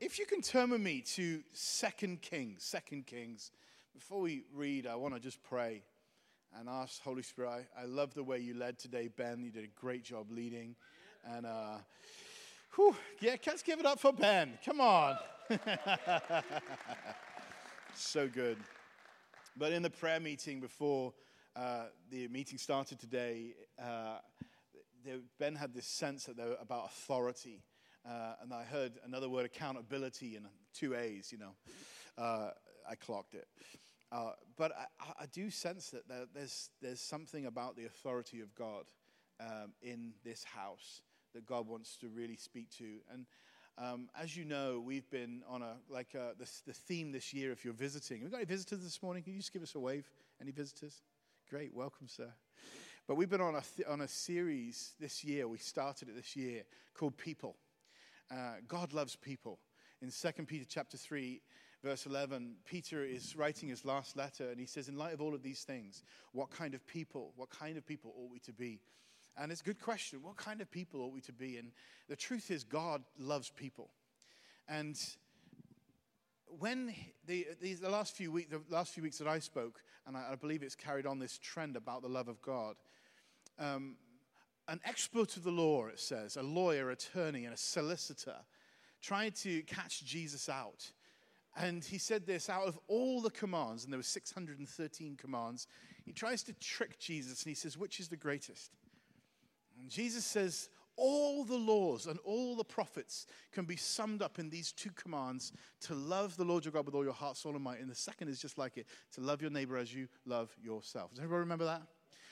if you can turn with me to Second Kings, Second Kings. Before we read, I want to just pray and ask Holy Spirit. I, I love the way you led today, Ben. You did a great job leading, and uh, whew, yeah, let's give it up for Ben. Come on, so good. But in the prayer meeting before uh, the meeting started today, uh, Ben had this sense that they were about authority. Uh, and I heard another word, accountability, and two A's, you know. Uh, I clocked it. Uh, but I, I, do sense that there, there's, there's something about the authority of God um, in this house that God wants to really speak to. And um, as you know, we've been on a, like a, uh, the, the theme this year, if you're visiting. We've got any visitors this morning? Can you just give us a wave? Any visitors? Great, welcome, sir. But we've been on a, th- on a series this year, we started it this year, called People. Uh, God loves people. In 2 Peter chapter 3, verse 11, Peter is writing his last letter, and he says, In light of all of these things, what kind of people, what kind of people ought we to be? And it's a good question. What kind of people ought we to be? And the truth is, God loves people. And when the, the last few weeks, the last few weeks that I spoke, and I, I, believe it's carried on this trend about the love of God, um, an expert of the law, it says, a lawyer, attorney, and a solicitor, tried to catch Jesus out. And he said this out of all the commands, and there were 613 commands, he tries to trick Jesus and he says, Which is the greatest? And Jesus says, All the laws and all the prophets can be summed up in these two commands to love the Lord your God with all your heart, soul, and might. And the second is just like it to love your neighbor as you love yourself. Does everybody remember that?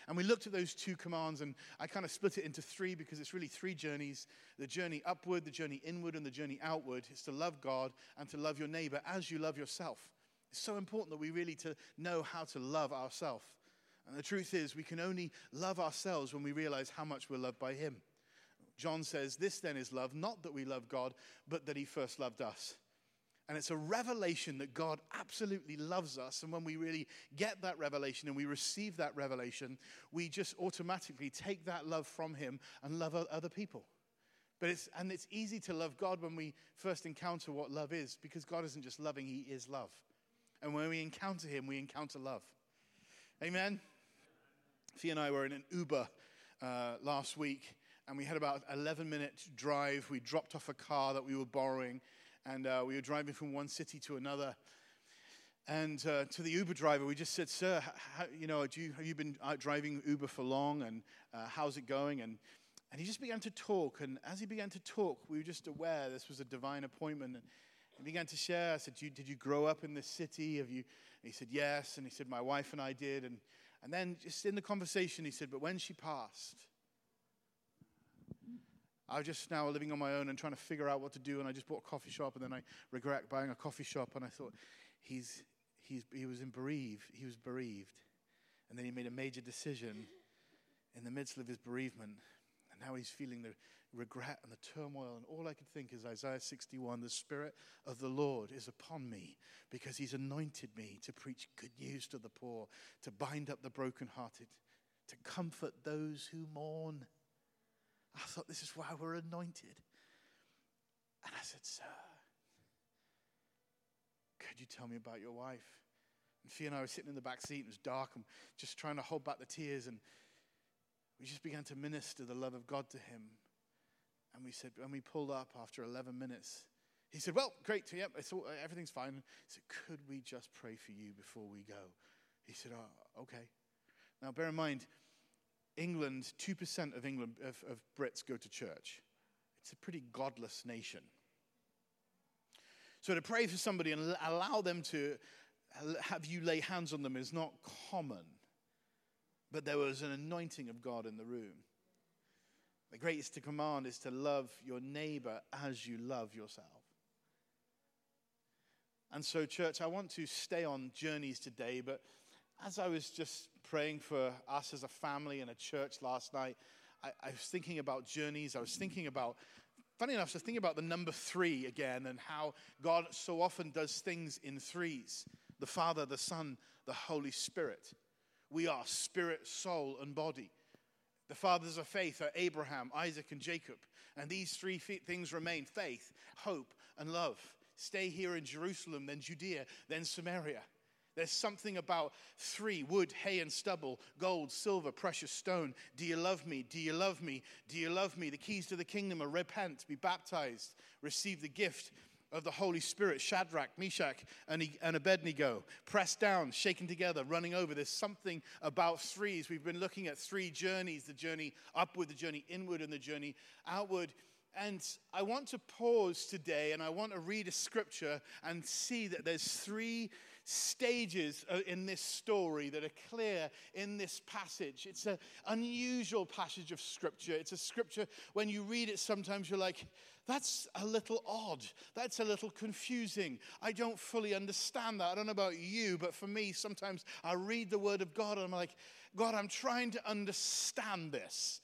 And we looked at those two commands, and I kind of split it into three because it's really three journeys the journey upward, the journey inward, and the journey outward is to love God and to love your neighbor as you love yourself. It's so important that we really to know how to love ourselves. And the truth is, we can only love ourselves when we realize how much we're loved by Him. John says, This then is love, not that we love God, but that He first loved us. And it's a revelation that God absolutely loves us. And when we really get that revelation and we receive that revelation, we just automatically take that love from Him and love other people. But it's, and it's easy to love God when we first encounter what love is, because God isn't just loving, He is love. And when we encounter Him, we encounter love. Amen? Fee and I were in an Uber uh, last week, and we had about 11 minute drive. We dropped off a car that we were borrowing and uh, we were driving from one city to another. And uh, to the Uber driver, we just said, "Sir, how, you know, you, have you been driving Uber for long, and uh, how's it going?" And and he just began to talk. And as he began to talk, we were just aware this was a divine appointment. And he began to share. I said, "Did you grow up in this city? Have you?" And he said, "Yes." And he said, "My wife and I did." And and then just in the conversation, he said, "But when she passed." I was just now living on my own and trying to figure out what to do, and I just bought a coffee shop, and then I regret buying a coffee shop, and I thought, he's, he's, he was in bereaved, he was bereaved, and then he made a major decision in the midst of his bereavement, and now he's feeling the regret and the turmoil, and all I could think is Isaiah 61, the Spirit of the Lord is upon me, because he's anointed me to preach good news to the poor, to bind up the brokenhearted, to comfort those who mourn I thought, this is why we're anointed. And I said, Sir, could you tell me about your wife? And Fee and I were sitting in the back seat. It was dark and just trying to hold back the tears. And we just began to minister the love of God to him. And we said, when we pulled up after 11 minutes, he said, Well, great, yep, all, everything's fine. He said, Could we just pray for you before we go? He said, Oh, okay. Now, bear in mind, England, 2% of England of, of Brits go to church. It's a pretty godless nation. So to pray for somebody and allow them to have you lay hands on them is not common. But there was an anointing of God in the room. The greatest command is to love your neighbor as you love yourself. And so, church, I want to stay on journeys today, but as I was just praying for us as a family and a church last night, I, I, was thinking about journeys. I was thinking about, funny enough, I was thinking about the number three again and how God so often does things in threes the Father, the Son, the Holy Spirit. We are spirit, soul, and body. The fathers of faith are Abraham, Isaac, and Jacob. And these three things remain faith, hope, and love. stay here in Jerusalem, then Judea, then Samaria. There's something about three wood, hay, and stubble, gold, silver, precious stone. Do you love me? Do you love me? Do you love me? The keys to the kingdom are repent, be baptized, receive the gift of the Holy Spirit, Shadrach, Meshach, and Abednego, pressed down, shaken together, running over. There's something about threes. We've been looking at three journeys the journey upward, the journey inward, and the journey outward. And I want to pause today and I want to read a scripture and see that there's three stages uh, in this story that are clear in this passage. It's an unusual passage of scripture. It's a scripture, when you read it, sometimes you're like, that's a little odd. That's a little confusing. I don't fully understand that. I don't know about you, but for me, sometimes I read the word of God and I'm like, God, I'm trying to understand this.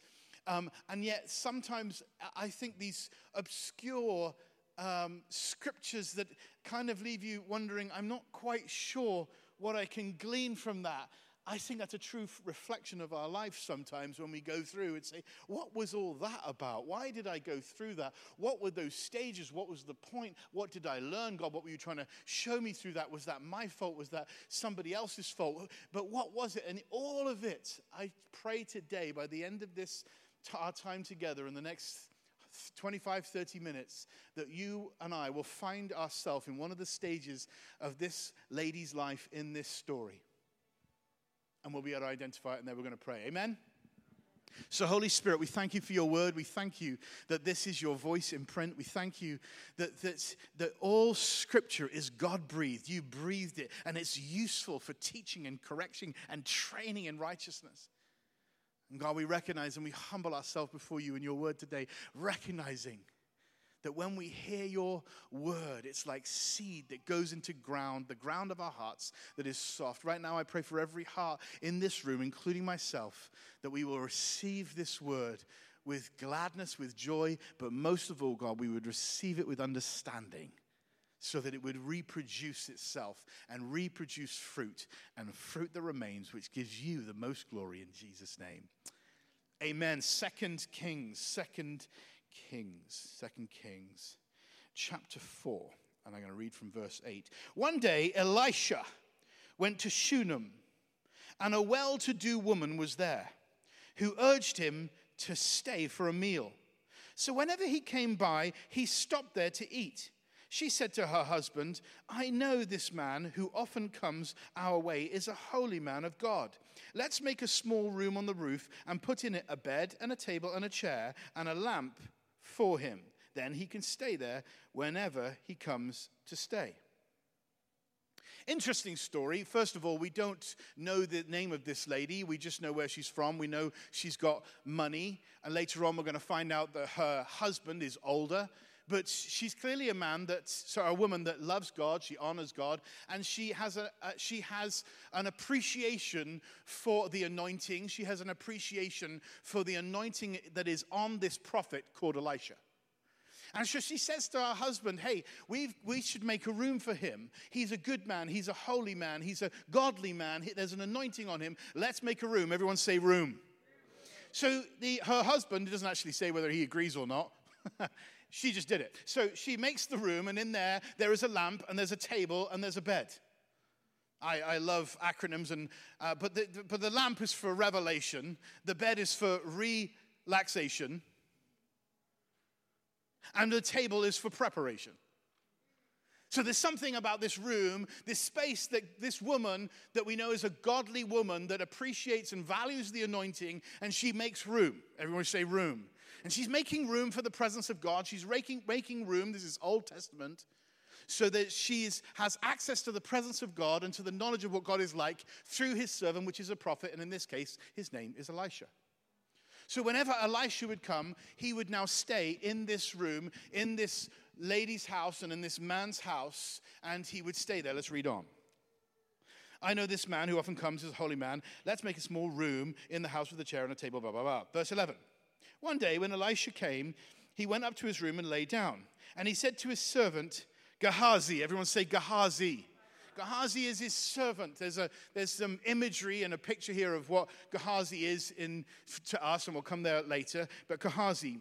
Um, and yet, sometimes I think these obscure um, scriptures that kind of leave you wondering, I'm not quite sure what I can glean from that. I think that's a true reflection of our life sometimes when we go through and say, What was all that about? Why did I go through that? What were those stages? What was the point? What did I learn, God? What were you trying to show me through that? Was that my fault? Was that somebody else's fault? But what was it? And all of it, I pray today, by the end of this, our time together in the next 25, 30 minutes that you and I will find ourselves in one of the stages of this lady's life in this story. And we'll be able to identify it, and then we're going to pray. Amen? So, Holy Spirit, we thank you for your word. We thank you that this is your voice in print. We thank you that, that, that all scripture is God breathed. You breathed it, and it's useful for teaching and correction and training in righteousness. And God, we recognize and we humble ourselves before you in your word today, recognizing that when we hear your word, it's like seed that goes into ground, the ground of our hearts that is soft. Right now, I pray for every heart in this room, including myself, that we will receive this word with gladness, with joy, but most of all, God, we would receive it with understanding so that it would reproduce itself and reproduce fruit and fruit that remains, which gives you the most glory in Jesus' name. Amen. Second Kings, Second Kings, Second Kings, chapter 4. And I'm going to read from verse 8. One day, Elisha went to Shunem, and a well to do woman was there who urged him to stay for a meal. So whenever he came by, he stopped there to eat. She said to her husband, I know this man who often comes our way is a holy man of God. Let's make a small room on the roof and put in it a bed and a table and a chair and a lamp for him. Then he can stay there whenever he comes to stay. Interesting story. First of all, we don't know the name of this lady. We just know where she's from. We know she's got money. And later on, we're going to find out that her husband is older but she's clearly a man that, so a woman that loves God, she honors God, and she has, a, a, she has an appreciation for the anointing. She has an appreciation for the anointing that is on this prophet called Elisha. And so she says to her husband, Hey, we we should make a room for him. He's a good man. He's a holy man. He's a godly man. There's an anointing on him. Let's make a room. Everyone say room. So the, her husband doesn't actually say whether he agrees or not. She just did it. So she makes the room, and in there, there is a lamp, and there's a table, and there's a bed. I, I love acronyms, and, uh, but, the, but the lamp is for revelation, the bed is for relaxation, and the table is for preparation. So there's something about this room, this space that this woman that we know is a godly woman that appreciates and values the anointing, and she makes room. Everyone say room. And she's making room for the presence of God. She's making, making room, this is Old Testament, so that she has access to the presence of God and to the knowledge of what God is like through his servant, which is a prophet. And in this case, his name is Elisha. So whenever Elisha would come, he would now stay in this room, in this lady's house, and in this man's house, and he would stay there. Let's read on. I know this man who often comes as a holy man. Let's make a small room in the house with a chair and a table, blah, blah, blah. Verse 11. One day, when Elisha came, he went up to his room and lay down. And he said to his servant, Gehazi, everyone say Gehazi. Gehazi is his servant. There's, a, there's some imagery and a picture here of what Gehazi is in, to us, and we'll come there later. But Gehazi,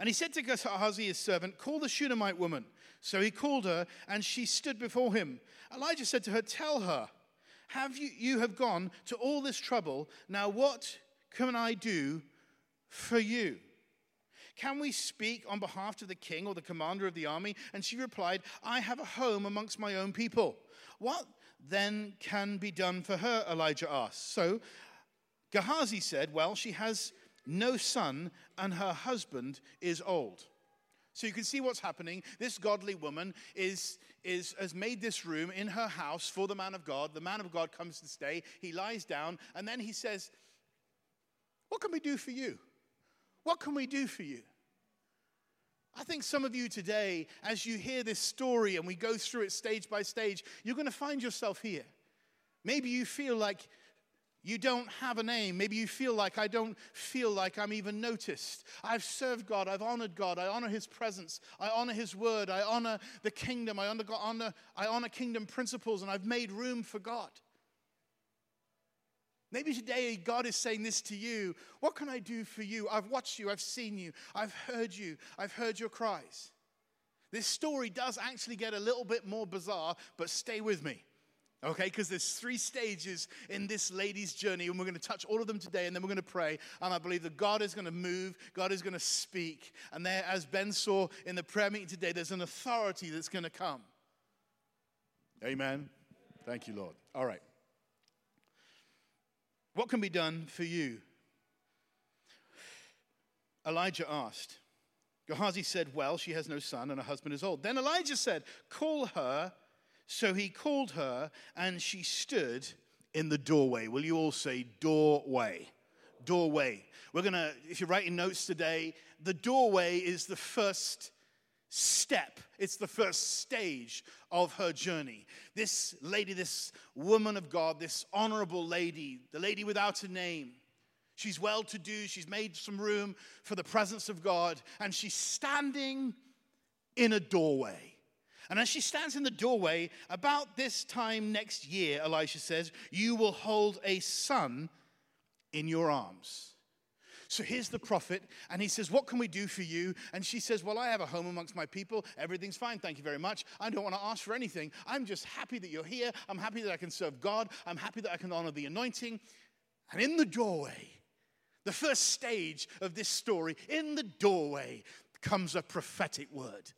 And he said to Gehazi, his servant, Call the Shunammite woman. So he called her, and she stood before him. Elijah said to her, Tell her, have you, you have gone to all this trouble. Now what can I do for you? Can we speak on behalf of the king or the commander of the army? And she replied, I have a home amongst my own people. What then can be done for her? Elijah asked. So Gehazi said, Well, she has no son, and her husband is old. So you can see what's happening. This godly woman is, is, has made this room in her house for the man of God. The man of God comes to stay. He lies down, and then he says, What can we do for you? What can we do for you? I think some of you today, as you hear this story and we go through it stage by stage, you're going to find yourself here. Maybe you feel like you don't have a name. Maybe you feel like I don't feel like I'm even noticed. I've served God. I've honored God. I honor His presence. I honor His word. I honor the kingdom. I honor, God, honor, I honor kingdom principles, and I've made room for God. Maybe today God is saying this to you What can I do for you? I've watched you. I've seen you. I've heard you. I've heard your cries. This story does actually get a little bit more bizarre, but stay with me. Okay, because there's three stages in this lady's journey, and we're going to touch all of them today, and then we're going to pray. And I believe that God is going to move, God is going to speak. And there, as Ben saw in the prayer meeting today, there's an authority that's going to come. Amen. Thank you, Lord. All right. What can be done for you? Elijah asked. Gehazi said, Well, she has no son, and her husband is old. Then Elijah said, Call her. So he called her, and she stood in the doorway. Will you all say doorway? Doorway. We're going to, if you're writing notes today, the doorway is the first step, it's the first stage of her journey. This lady, this woman of God, this honorable lady, the lady without a name, she's well to do, she's made some room for the presence of God, and she's standing in a doorway. And as she stands in the doorway, about this time next year, Elisha says, you will hold a son in your arms. So here's the prophet, and he says, What can we do for you? And she says, Well, I have a home amongst my people. Everything's fine. Thank you very much. I don't want to ask for anything. I'm just happy that you're here. I'm happy that I can serve God. I'm happy that I can honor the anointing. And in the doorway, the first stage of this story, in the doorway comes a prophetic word.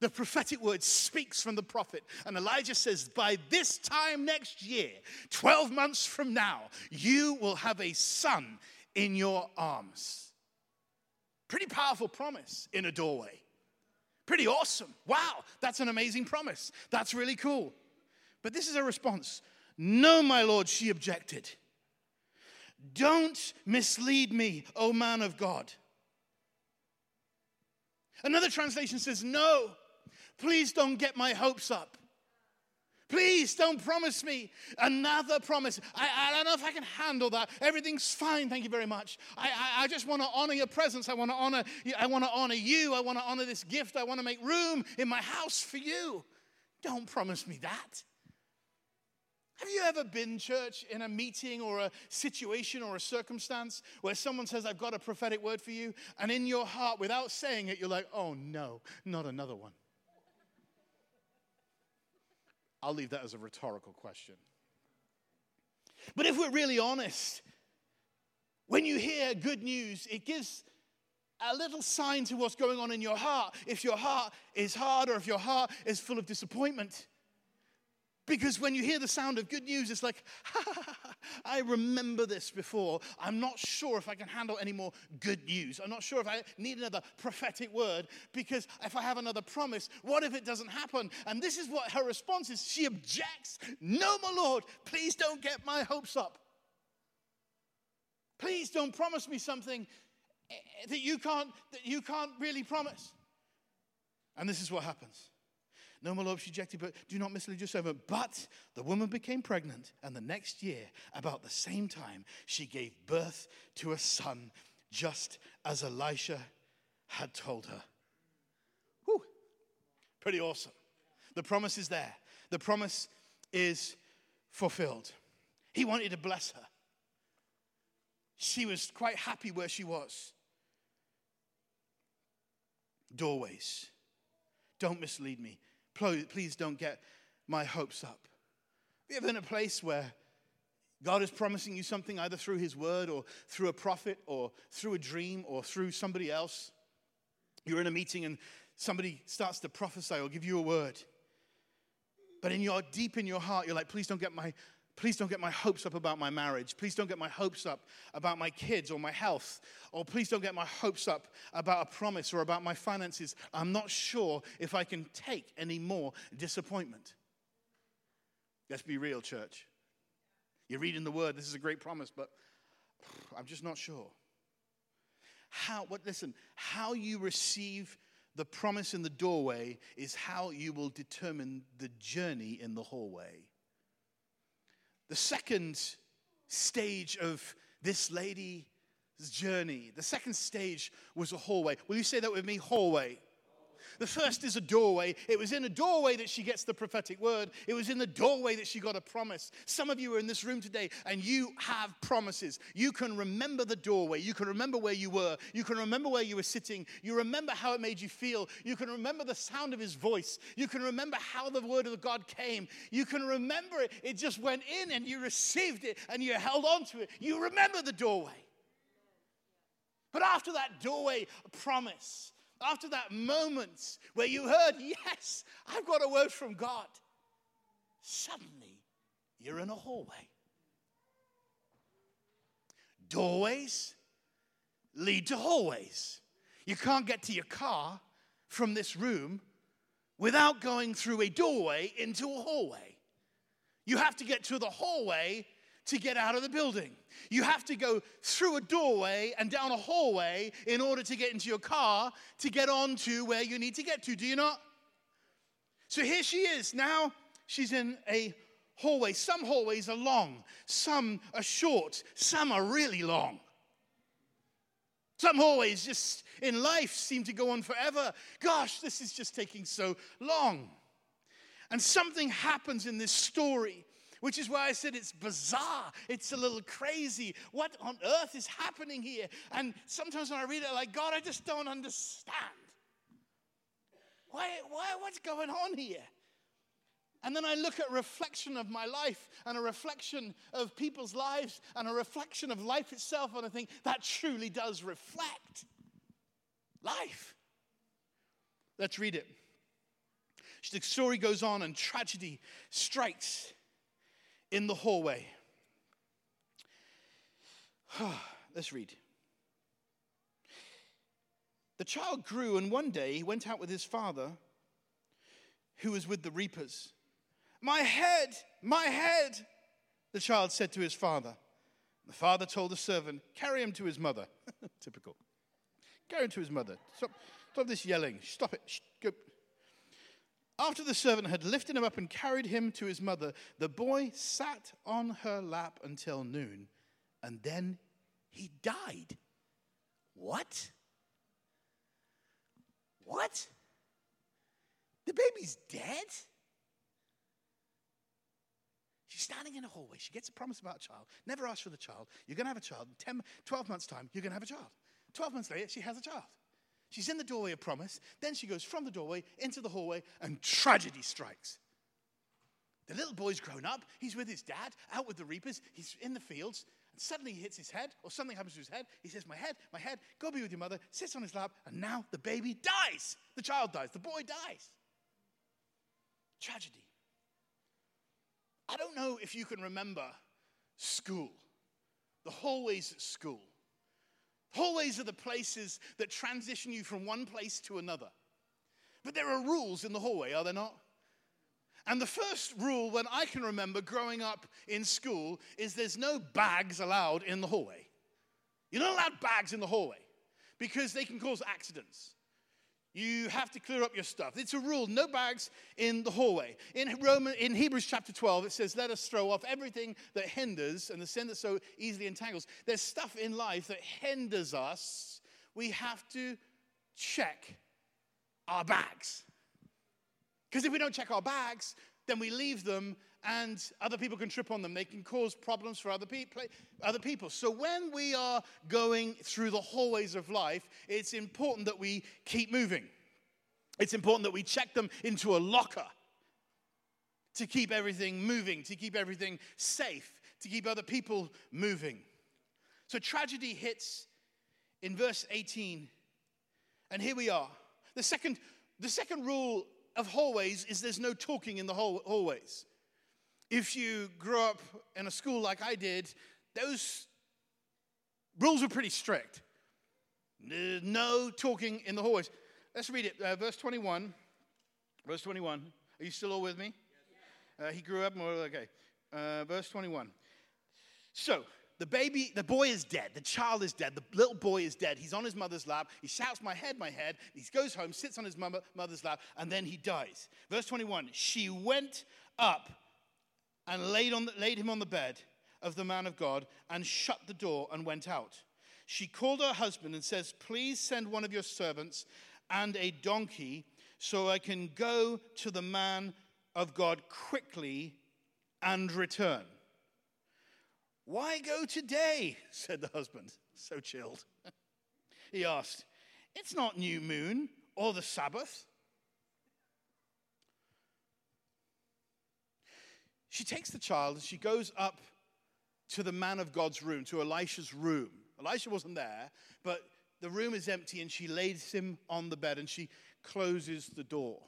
The prophetic word speaks from the prophet. And Elijah says, By this time next year, 12 months from now, you will have a son in your arms. Pretty powerful promise in a doorway. Pretty awesome. Wow, that's an amazing promise. That's really cool. But this is a response No, my Lord, she objected. Don't mislead me, O man of God. Another translation says, No, Please don't get my hopes up. Please don't promise me another promise. I, I don't know if I can handle that. Everything's fine. Thank you very much. I, I, I just want to honor your presence. I want to honor. I want to honor you. I want to honor this gift. I want to make room in my house for you. Don't promise me that. Have you ever been, church, in a meeting or a situation or a circumstance where someone says, I've got a prophetic word for you, and in your heart, without saying it, you're like, oh no, not another one? I'll leave that as a rhetorical question. But if we're really honest, when you hear good news, it gives a little sign to what's going on in your heart. If your heart is hard or if your heart is full of disappointment, because when you hear the sound of good news, it's like, I remember this before. I'm not sure if I can handle any more good news. I'm not sure if I need another prophetic word because if I have another promise, what if it doesn't happen? And this is what her response is. She objects. No, my Lord, please don't get my hopes up. Please don't promise me something eh, that you can't, that you can't really promise. And this is what happens. No, my lord, she objected, but do not mislead your servant. But the woman became pregnant, and the next year, about the same time, she gave birth to a son, just as Elisha had told her. Whew. Pretty awesome. The promise is there, the promise is fulfilled. He wanted to bless her. She was quite happy where she was. Doorways. Don't mislead me. Please don't get my hopes up. Have you ever in a place where God is promising you something either through His word or through a prophet or through a dream or through somebody else? You're in a meeting and somebody starts to prophesy or give you a word. But in your deep in your heart, you're like, please don't get my please don't get my hopes up about my marriage. Please don't get my hopes up about my kids or my health. Or please don't get my hopes up about a promise or about my finances. I'm not sure if I can take any more disappointment. Let's be real, church. You're reading the word, this is a great promise, but I'm just not sure. How, what, listen, how you receive the promise in the doorway is how you will determine the journey in the hallway. The second stage of this lady's journey, the second stage was a hallway. Will you say that with me? Hallway. The first is a doorway. It was in a doorway that she gets the prophetic word. It was in the doorway that she got a promise. Some of you are in this room today and you have promises. You can remember the doorway. You can remember where you were. You can remember where you were sitting. You remember how it made you feel. You can remember the sound of his voice. You can remember how the word of God came. You can remember it. It just went in and you received it and you held on to it. You remember the doorway. But after that doorway a promise, after that moment where you heard, Yes, I've got a word from God, suddenly you're in a hallway. Doorways lead to hallways. You can't get to your car from this room without going through a doorway into a hallway. You have to get to the hallway to get out of the building. You have to go through a doorway and down a hallway in order to get into your car to get on to where you need to get to. Do you not? So here she is. Now she's in a hallway. Some hallways are long, some are short, some are really long. Some hallways just in life seem to go on forever. Gosh, this is just taking so long. And something happens in this story which is why I said it's bizarre. It's a little crazy. What on earth is happening here? And sometimes when I read it, I'm like, God, I just don't understand. Why, why, what's going on here? And then I look at reflection of my life and a reflection of people's lives and a reflection of life itself, and I think that truly does reflect life. Let's read it. The story goes on, and tragedy strikes in the hallway. Let's read. The child grew, and one day he went out with his father, who was with the reapers. My head, my head, the child said to his father. The father told the servant, Carry him to his mother. Typical. Carry him to his mother. Stop, stop this yelling. Stop it. Shh, go. After the servant had lifted him up and carried him to his mother, the boy sat on her lap until noon, and then he died. What? What? The baby's dead? She's standing in a hallway. She gets a promise about a child. Never asked for the child. You're going to have a child. In 10, 12 months' time, you're going to have a child. 12 months later, she has a child. She's in the doorway of promise. Then she goes from the doorway into the hallway, and tragedy strikes. The little boy's grown up. He's with his dad, out with the reapers. He's in the fields. And suddenly he hits his head, or something happens to his head. He says, My head, my head, go be with your mother. Sits on his lap, and now the baby dies. The child dies. The boy dies. Tragedy. I don't know if you can remember school, the hallways at school. Hallways are the places that transition you from one place to another. But there are rules in the hallway, are there not? And the first rule, when I can remember growing up in school, is there's no bags allowed in the hallway. You're not allowed bags in the hallway because they can cause accidents. You have to clear up your stuff. It's a rule no bags in the hallway. In, Roman, in Hebrews chapter 12, it says, Let us throw off everything that hinders and the sin that so easily entangles. There's stuff in life that hinders us. We have to check our bags. Because if we don't check our bags, then we leave them and other people can trip on them. They can cause problems for other, pe- other people. So when we are going through the hallways of life, it's important that we keep moving. It's important that we check them into a locker to keep everything moving, to keep everything safe, to keep other people moving. So tragedy hits in verse 18, and here we are. The second, the second rule of hallways is there's no talking in the hallways. If you grew up in a school like I did, those rules were pretty strict. No talking in the hallways. Let's read it. Uh, verse 21. Verse 21. Are you still all with me? Uh, he grew up more. Okay. Uh, verse 21. So, the baby, the boy is dead. The child is dead. The little boy is dead. He's on his mother's lap. He shouts, My head, my head. He goes home, sits on his mother's lap, and then he dies. Verse 21 She went up and laid, on the, laid him on the bed of the man of God and shut the door and went out. She called her husband and says, Please send one of your servants and a donkey so I can go to the man of God quickly and return. Why go today? said the husband, so chilled. he asked, It's not new moon or the Sabbath. She takes the child and she goes up to the man of God's room, to Elisha's room. Elisha wasn't there, but the room is empty and she lays him on the bed and she closes the door.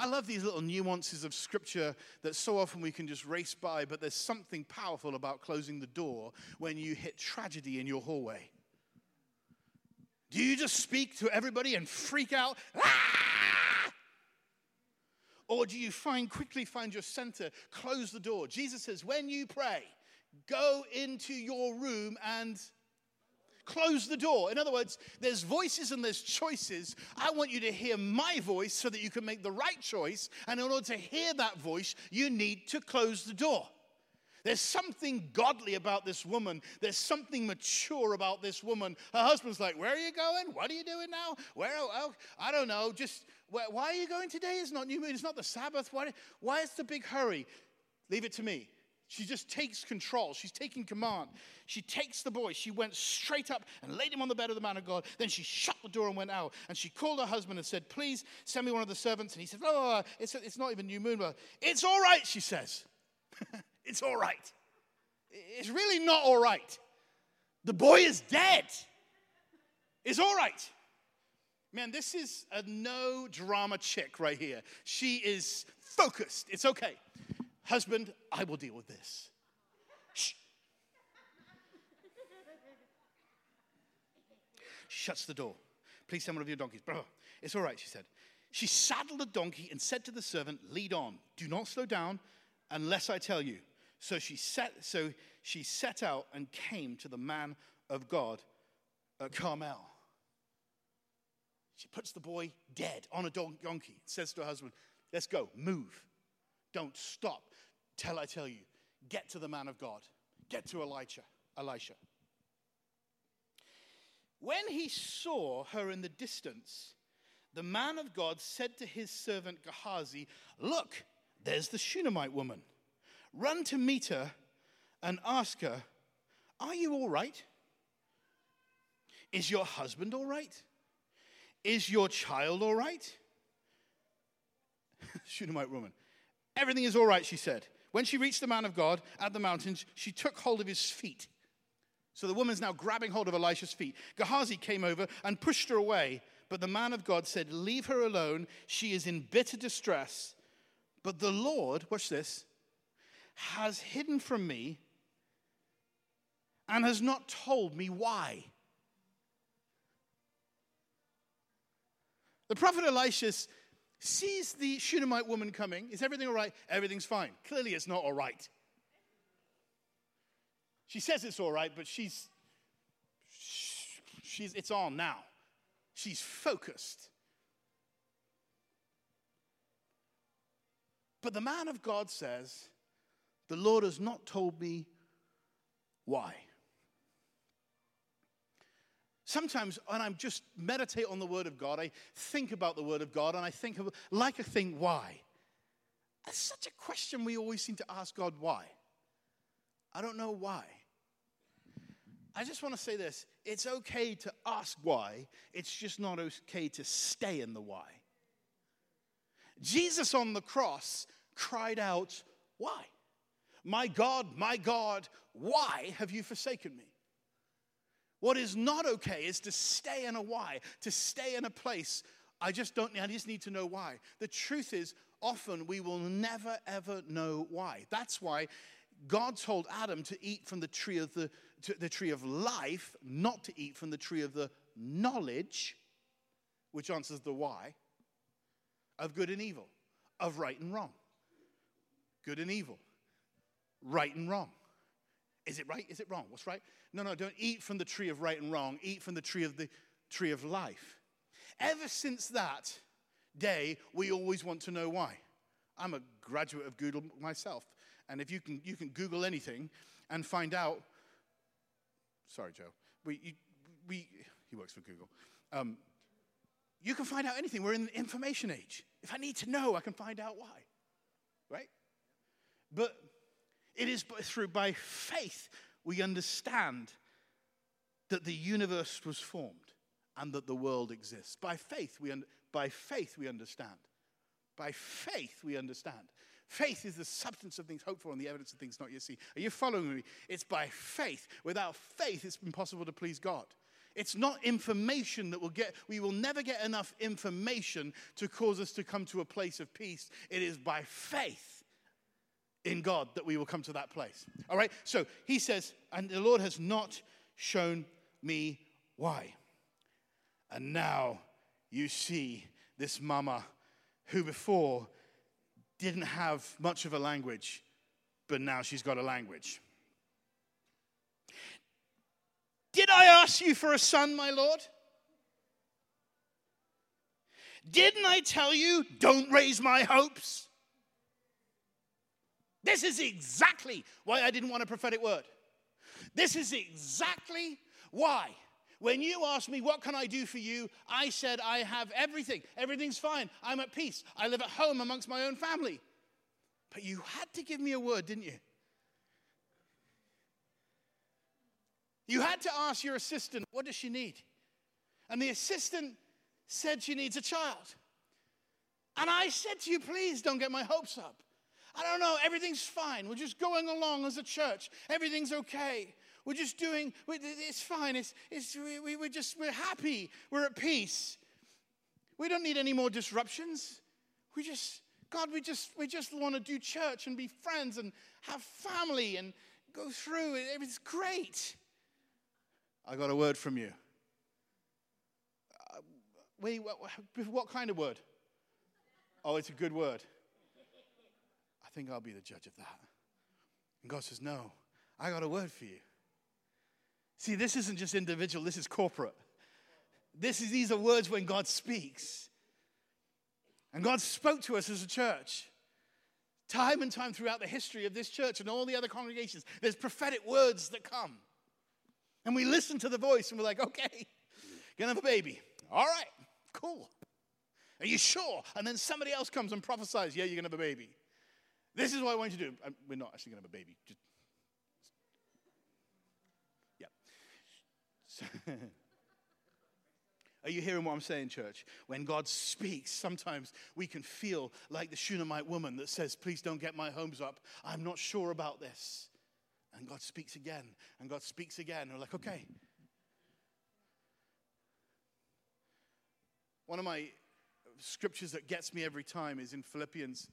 I love these little nuances of scripture that so often we can just race by, but there's something powerful about closing the door when you hit tragedy in your hallway. Do you just speak to everybody and freak out? Ah! Or do you find quickly find your center, close the door? Jesus says, when you pray, go into your room and close the door. In other words, there's voices and there's choices. I want you to hear my voice so that you can make the right choice. And in order to hear that voice, you need to close the door. There's something godly about this woman. There's something mature about this woman. Her husband's like, Where are you going? What are you doing now? Where? Oh, oh I don't know. Just, why are you going today? It's not new moon. It's not the Sabbath. Why, why is the big hurry? Leave it to me. She just takes control. She's taking command. She takes the boy. She went straight up and laid him on the bed of the man of God. Then she shut the door and went out. And she called her husband and said, Please send me one of the servants. And he said, Oh, it's, it's not even new moon. It's all right, she says. it's all right. It's really not all right. The boy is dead. It's all right. Man, this is a no drama chick right here. She is focused. It's okay. Husband, I will deal with this. Shh. Shuts the door. Please send one of your donkeys. Bro, it's all right, she said. She saddled a donkey and said to the servant, Lead on. Do not slow down unless I tell you. So she set, so she set out and came to the man of God at Carmel. She puts the boy dead on a donkey, says to her husband, Let's go, move. Don't stop till I tell you. Get to the man of God. Get to Elijah. Elisha. When he saw her in the distance, the man of God said to his servant Gehazi, Look, there's the Shunammite woman. Run to meet her and ask her, Are you all right? Is your husband all right? Is your child all right? Shunammite woman. Everything is all right, she said. When she reached the man of God at the mountains, she took hold of his feet. So the woman's now grabbing hold of Elisha's feet. Gehazi came over and pushed her away. But the man of God said, Leave her alone. She is in bitter distress. But the Lord, watch this, has hidden from me and has not told me why. The prophet Elisha sees the Shunammite woman coming. Is everything all right? Everything's fine. Clearly, it's not all right. She says it's all right, but she's, she's it's on now. She's focused. But the man of God says, The Lord has not told me why. Sometimes when I'm just meditate on the Word of God, I think about the Word of God and I think of, like a thing, why? That's such a question we always seem to ask God, why? I don't know why. I just want to say this it's okay to ask why, it's just not okay to stay in the why. Jesus on the cross cried out, Why? My God, my God, why have you forsaken me? What is not okay is to stay in a why, to stay in a place. I just don't, I just need to know why. The truth is, often we will never ever know why. That's why God told Adam to eat from the tree of the, the tree of life, not to eat from the tree of the knowledge, which answers the why, of good and evil, of right and wrong. Good and evil, right and wrong. Is it right? Is it wrong? What's right? No, no, don't eat from the tree of right and wrong. Eat from the tree of the tree of life. Ever since that day, we always want to know why. I'm a graduate of Google myself. And if you can, you can Google anything and find out. Sorry, Joe. We, you, we, he works for Google. Um, you can find out anything. We're in the information age. If I need to know, I can find out why. Right? But it is through by faith we understand that the universe was formed and that the world exists. By faith we, un- by faith we understand. By faith we understand. Faith is the substance of things hoped for and the evidence of things not yet seen. Are you following me? It's by faith. Without faith, it's impossible to please God. It's not information that will get, we will never get enough information to cause us to come to a place of peace. It is by faith in God that we will come to that place. All right? So he says, and the Lord has not shown me why. And now you see this mama who before didn't have much of a language, but now she's got a language. Did I ask you for a son, my Lord? Didn't I tell you, don't raise my hopes? This is exactly why I didn't want a prophetic word. This is exactly why. When you asked me, What can I do for you? I said, I have everything. Everything's fine. I'm at peace. I live at home amongst my own family. But you had to give me a word, didn't you? You had to ask your assistant, What does she need? And the assistant said she needs a child. And I said to you, Please don't get my hopes up. I don't know, everything's fine. We're just going along as a church. Everything's okay. We're just doing, it's fine. It's, it's, we, we're just, we're happy. We're at peace. We don't need any more disruptions. We just, God, we just, we just want to do church and be friends and have family and go through it. It's great. I got a word from you. Uh, wait, what, what kind of word? Oh, it's a good word. I think I'll be the judge of that. And God says, No, I got a word for you. See, this isn't just individual, this is corporate. This is, these are words when God speaks. And God spoke to us as a church. Time and time throughout the history of this church and all the other congregations, there's prophetic words that come. And we listen to the voice and we're like, okay, gonna have a baby. All right, cool. Are you sure? And then somebody else comes and prophesies, yeah, you're gonna have a baby. This is what I want you to do. I'm, we're not actually going to have a baby. Just, yeah. So, Are you hearing what I'm saying, church? When God speaks, sometimes we can feel like the Shunammite woman that says, Please don't get my homes up. I'm not sure about this. And God speaks again, and God speaks again. And we're like, Okay. One of my scriptures that gets me every time is in Philippians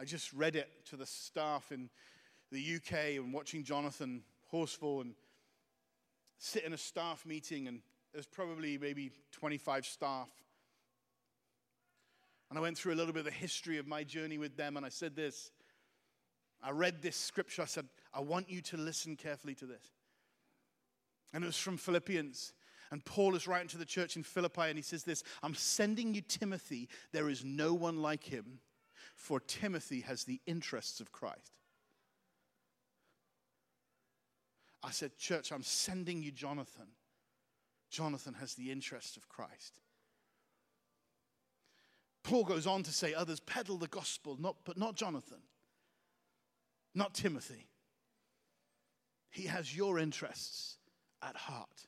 I just read it to the staff in the UK and watching Jonathan Horsfall and sit in a staff meeting, and there's probably maybe 25 staff. And I went through a little bit of the history of my journey with them, and I said this. I read this scripture. I said, I want you to listen carefully to this. And it was from Philippians. And Paul is writing to the church in Philippi, and he says this I'm sending you Timothy. There is no one like him for Timothy has the interests of Christ. I said, Church, I'm sending you Jonathan. Jonathan has the interests of Christ. Paul goes on to say, Others peddle the gospel, not, but not Jonathan, not Timothy. He has your interests at heart.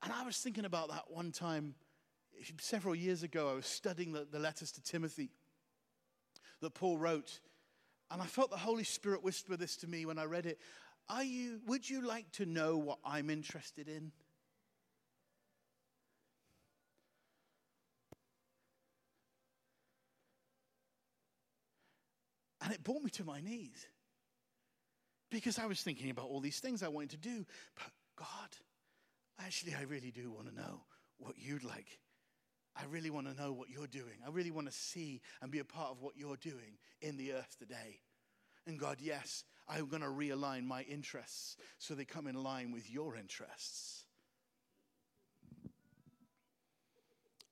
And I was thinking about that one time, several years ago. I was studying the, the letters to Timothy that Paul wrote. And I felt the Holy Spirit whisper this to me when I read it. Are you, would you like to know what I'm interested in? And it brought me to my knees because I was thinking about all these things I wanted to do. But God, actually, I really do want to know what you'd like. I really want to know what you're doing. I really want to see and be a part of what you're doing in the earth today. And God, yes, I'm going to realign my interests so they come in line with your interests.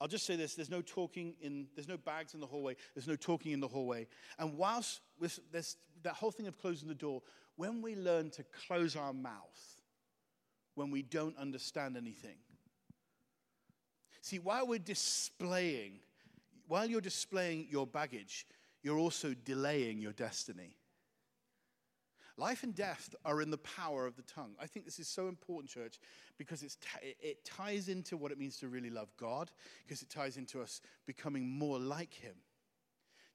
I'll just say this there's no talking in, there's no bags in the hallway, there's no talking in the hallway. And whilst there's that whole thing of closing the door, when we learn to close our mouth when we don't understand anything, see, while we're displaying, while you're displaying your baggage, you're also delaying your destiny. Life and death are in the power of the tongue. I think this is so important, church, because t- it ties into what it means to really love God, because it ties into us becoming more like Him.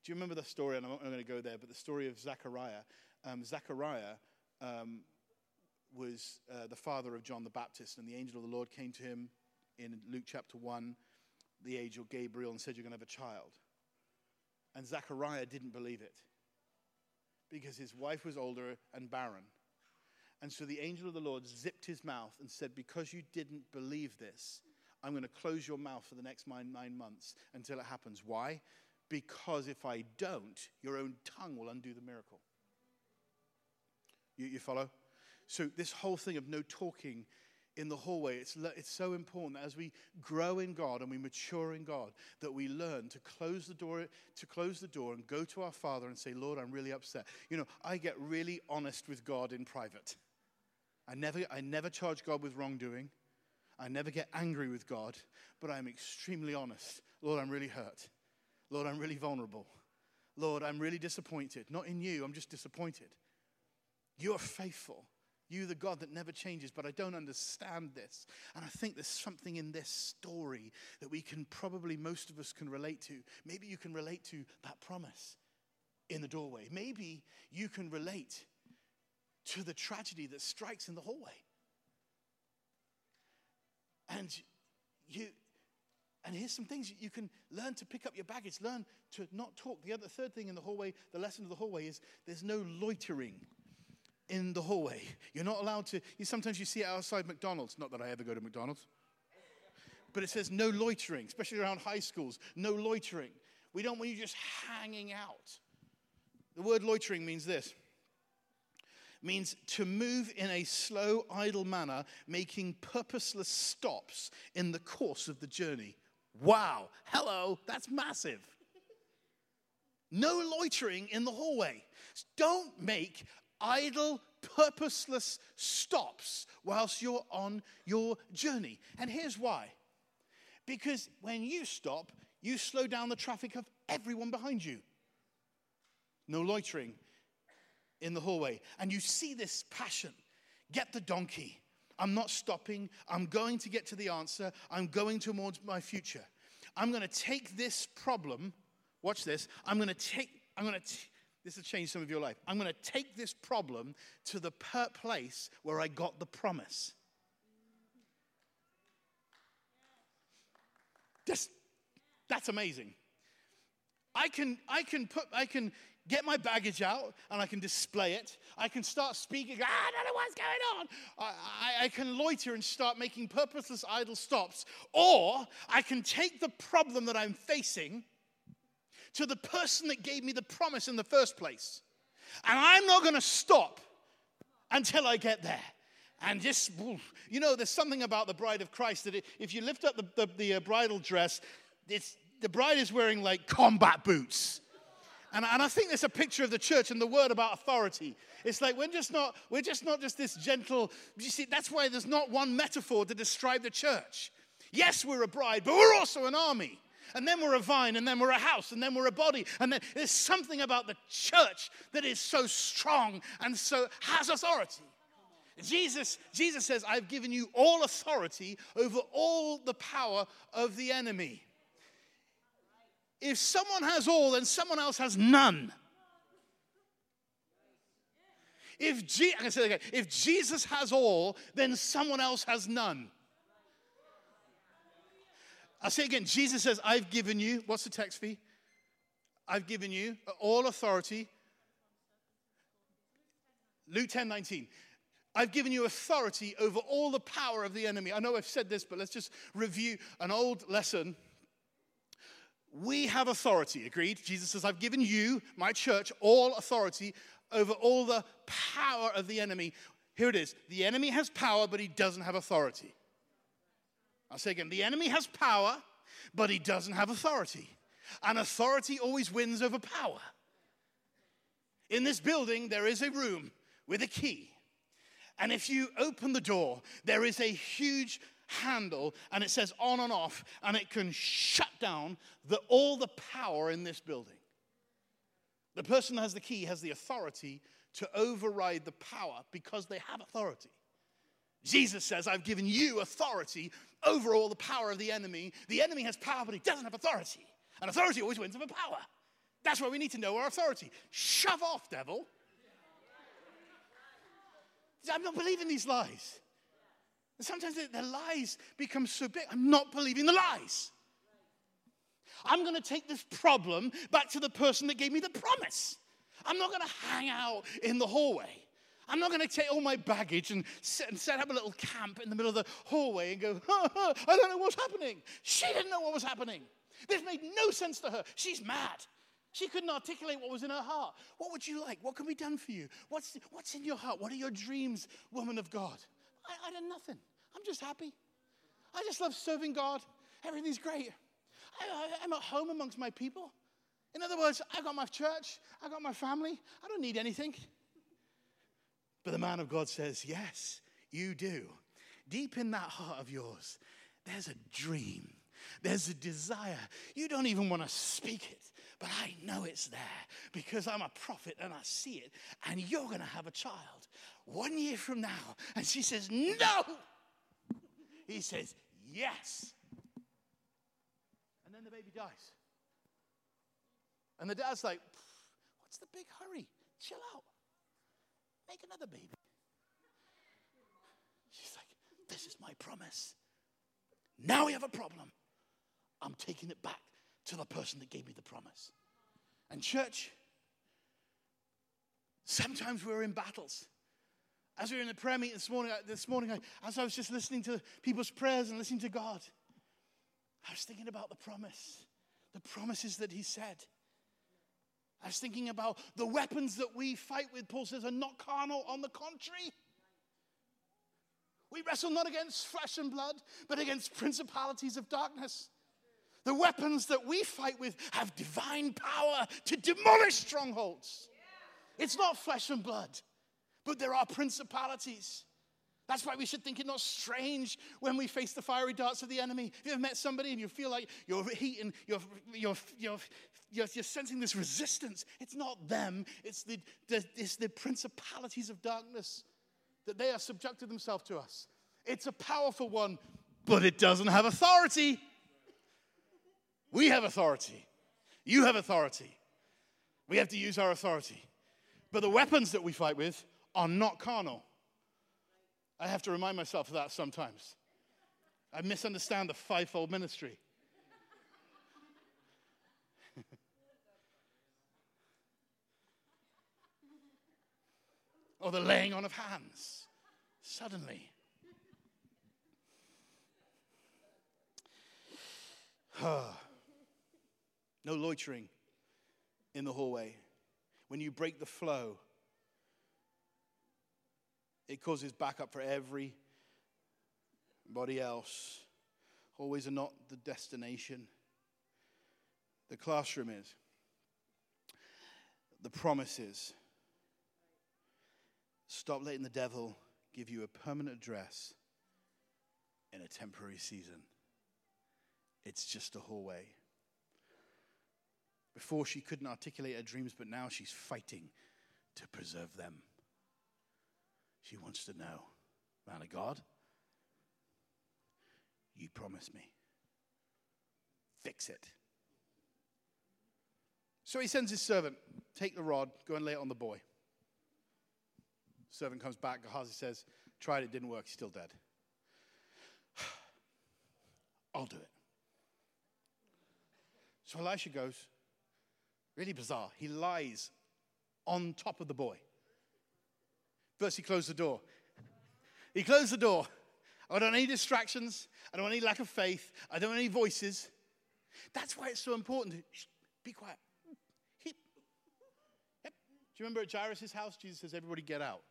Do you remember the story? And I'm not going to go there, but the story of Zechariah. Um, Zechariah um, was uh, the father of John the Baptist, and the angel of the Lord came to him in Luke chapter 1, the angel Gabriel, and said, You're going to have a child. And Zechariah didn't believe it because his wife was older and barren. And so the angel of the Lord zipped his mouth and said, Because you didn't believe this, I'm going to close your mouth for the next nine, nine months until it happens. Why? Because if I don't, your own tongue will undo the miracle. You, you follow? So, this whole thing of no talking in the hallway. It's, it's so important that as we grow in God and we mature in God, that we learn to close the door, to close the door and go to our Father and say, Lord, I'm really upset. You know, I get really honest with God in private. I never, I never charge God with wrongdoing. I never get angry with God, but I'm extremely honest. Lord, I'm really hurt. Lord, I'm really vulnerable. Lord, I'm really disappointed. Not in you, I'm just disappointed. You're faithful. You, the God that never changes, but I don't understand this. And I think there's something in this story that we can probably, most of us can relate to. Maybe you can relate to that promise in the doorway. Maybe you can relate to the tragedy that strikes in the hallway. And you, and here's some things you can learn to pick up your baggage, learn to not talk. The other third thing in the hallway, the lesson of the hallway is there's no loitering in the hallway. You're not allowed to, you, sometimes you see it outside McDonald's. Not that I ever go to McDonald's. But it says no loitering, especially around high schools. No loitering. We don't want you just hanging out. The word loitering means this means to move in a slow, idle manner, making purposeless stops in the course of the journey. Wow, hello, that's massive. No loitering in the hallway. Don't make idle, purposeless stops whilst you're on your journey. And here's why because when you stop, you slow down the traffic of everyone behind you. No loitering in the hallway. And you see this passion. Get the donkey. I'm not stopping. I'm going to get to the answer. I'm going towards my future. I'm going to take this problem. Watch this. I'm going to take. I'm going to. This has changed some of your life. I'm going to take this problem to the place where I got the promise. Just, that's amazing. I can, I can put, I can get my baggage out and I can display it. I can start speaking, ah, I don't know what's going on. I, I, I, can loiter and start making purposeless idle stops. Or I can take the problem that I'm facing to the person that gave me the promise in the first place. And I'm not going to stop until I get there. And just, you know, there's something about the bride of Christ that if you lift up the, the, the uh, bridal dress, it's, the bride is wearing like combat boots. And, and I think there's a picture of the church and the word about authority. It's like we're just not, we're just not just this gentle, you see, that's why there's not one metaphor to describe the church. Yes, we're a bride, but we're also an army and then we're a vine, and then we're a house, and then we're a body. And then there's something about the church that is so strong and so has authority. Jesus, Jesus says, I've given you all authority over all the power of the enemy. If someone has all, then someone else has none. If, Je- if Jesus has all, then someone else has none. I'll say again, Jesus says, I've given you, what's the text fee? I've given you all authority. Luke 10 19. I've given you authority over all the power of the enemy. I know I've said this, but let's just review an old lesson. We have authority, agreed? Jesus says, I've given you, my church, all authority over all the power of the enemy. Here it is the enemy has power, but he doesn't have authority. I'll say again the enemy has power, but he doesn't have authority. And authority always wins over power. In this building, there is a room with a key. And if you open the door, there is a huge handle and it says on and off, and it can shut down the, all the power in this building. The person that has the key has the authority to override the power because they have authority. Jesus says, I've given you authority over all the power of the enemy. The enemy has power, but he doesn't have authority. And authority always wins over power. That's why we need to know our authority. Shove off, devil. I'm not believing these lies. Sometimes the lies become so big. I'm not believing the lies. I'm going to take this problem back to the person that gave me the promise. I'm not going to hang out in the hallway. I'm not going to take all my baggage and set, and set, up a little camp in the middle of the hallway and go, ha, ha, I don't know what's happening. She didn't know what was happening. This made no sense to her. She's mad. She couldn't articulate what was in her heart. What would you like? What can be done for you? What's, what's in your heart? What are your dreams, woman of God? I, I did nothing. I'm just happy. I just love serving God. Everything's great. I, am at home amongst my people. In other words, I got my church, I got my family, I don't need anything. But the man of God says, Yes, you do. Deep in that heart of yours, there's a dream, there's a desire. You don't even want to speak it, but I know it's there because I'm a prophet and I see it, and you're going to have a child one year from now. And she says, No. He says, Yes And then the baby dies. And the dad's like, What's the big hurry? Chill out. Make another baby. She's like, This is my promise. Now we have a problem. I'm taking it back to the person that gave me the promise. And, church, sometimes we're in battles. As we were in the prayer meeting this morning, uh, this morning as I was just listening to people's prayers and listening to God, I was thinking about the promise, the promises that he said. I was thinking about the weapons that we fight with, Paul says, are not carnal, on the contrary. We wrestle not against flesh and blood, but against principalities of darkness. The weapons that we fight with have divine power to demolish strongholds. It's not flesh and blood, but there are principalities. That's why we should think it not strange when we face the fiery darts of the enemy. Have you ever met somebody and you feel like you're heating, you're, you're, you're, you're, you're sensing this resistance? It's not them, it's the, the, it's the principalities of darkness that they are subjected themselves to us. It's a powerful one, but it doesn't have authority. We have authority. You have authority. We have to use our authority. But the weapons that we fight with are not carnal. I have to remind myself of that sometimes. I misunderstand the fivefold ministry. or the laying on of hands. Suddenly. no loitering in the hallway. When you break the flow, it causes backup for everybody else. Always are not the destination. The classroom is. The promise is. Stop letting the devil give you a permanent address in a temporary season. It's just a hallway. Before she couldn't articulate her dreams, but now she's fighting to preserve them. She wants to know, man of God, you promised me. Fix it. So he sends his servant, take the rod, go and lay it on the boy. Servant comes back, Gehazi says, tried it, didn't work, he's still dead. I'll do it. So Elisha goes, really bizarre. He lies on top of the boy. First, he closed the door. He closed the door. I don't want any distractions. I don't want any lack of faith. I don't want any voices. That's why it's so important to shh, be quiet. Do you remember at Jairus' house, Jesus says, Everybody get out.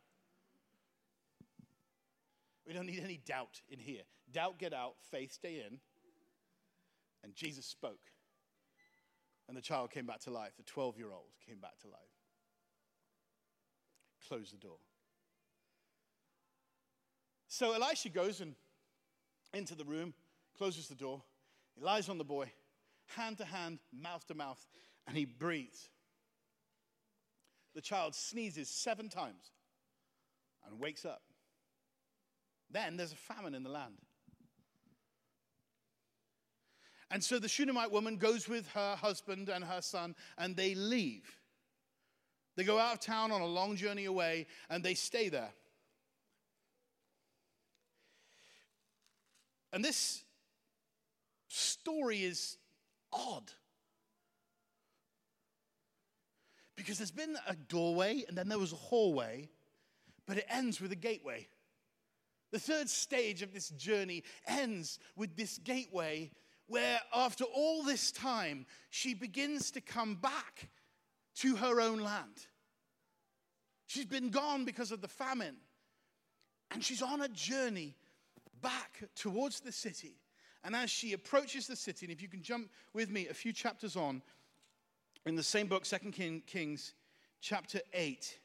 We don't need any doubt in here. Doubt, get out. Faith, stay in. And Jesus spoke. And the child came back to life. The 12 year old came back to life. Close the door. So Elisha goes and into the room, closes the door. He lies on the boy, hand to hand, mouth to mouth, and he breathes. The child sneezes seven times and wakes up. Then there's a famine in the land. And so the Shunammite woman goes with her husband and her son, and they leave. They go out of town on a long journey away, and they stay there. And this story is odd. Because there's been a doorway, and then there was a hallway, but it ends with a gateway. The third stage of this journey ends with this gateway where, after all this time, she begins to come back to her own land. She's been gone because of the famine, and she's on a journey back towards the city. And as she approaches the city, and if you can jump with me a few chapters on, in the same book, Second King, Kings, chapter 8.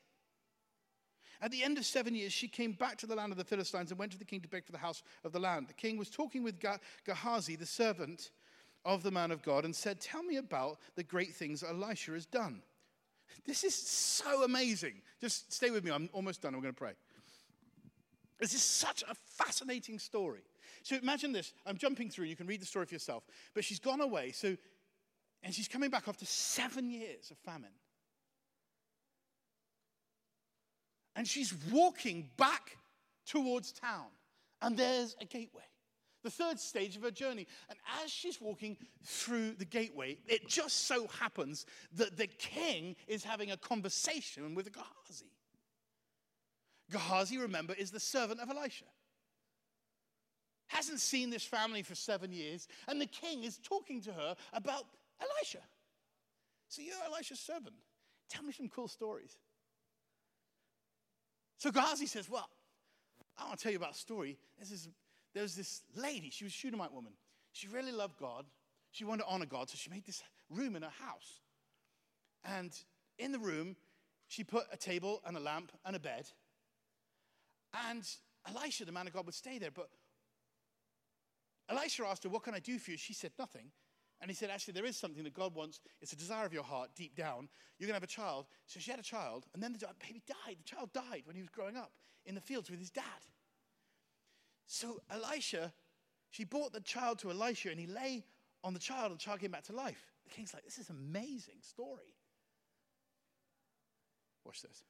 At the end of seven years, she came back to the land of the Philistines and went to the king to beg for the house of the land. The king was talking with Gehazi, the servant of the man of God, and said, Tell me about the great things Elisha has done. This is so amazing. Just stay with me. I'm almost done. I'm going to pray. This is such a fascinating story. So imagine this. I'm jumping through. You can read the story for yourself. But she's gone away. So, and she's coming back after seven years of famine. And she's walking back towards town. And there's a gateway, the third stage of her journey. And as she's walking through the gateway, it just so happens that the king is having a conversation with Gehazi. Gehazi, remember, is the servant of Elisha. Hasn't seen this family for seven years, and the king is talking to her about Elisha. So you're Elisha's servant. Tell me some cool stories. So Gehazi says, Well, I want to tell you about a story. This there's this lady, she was a Shunammite woman. She really loved God. She wanted to honor God, so she made this room in her house. And in the room, she put a table and a lamp and a bed. And Elisha, the man of God, would stay there. But Elisha asked her, What can I do for you? She said, Nothing. And he said, Actually, there is something that God wants. It's a desire of your heart deep down. You're going to have a child. So she had a child, and then the baby died. The child died when he was growing up in the fields with his dad. So Elisha, she brought the child to Elisha, and he lay on the child, and the child came back to life. The king's like, This is an amazing story. Watch this.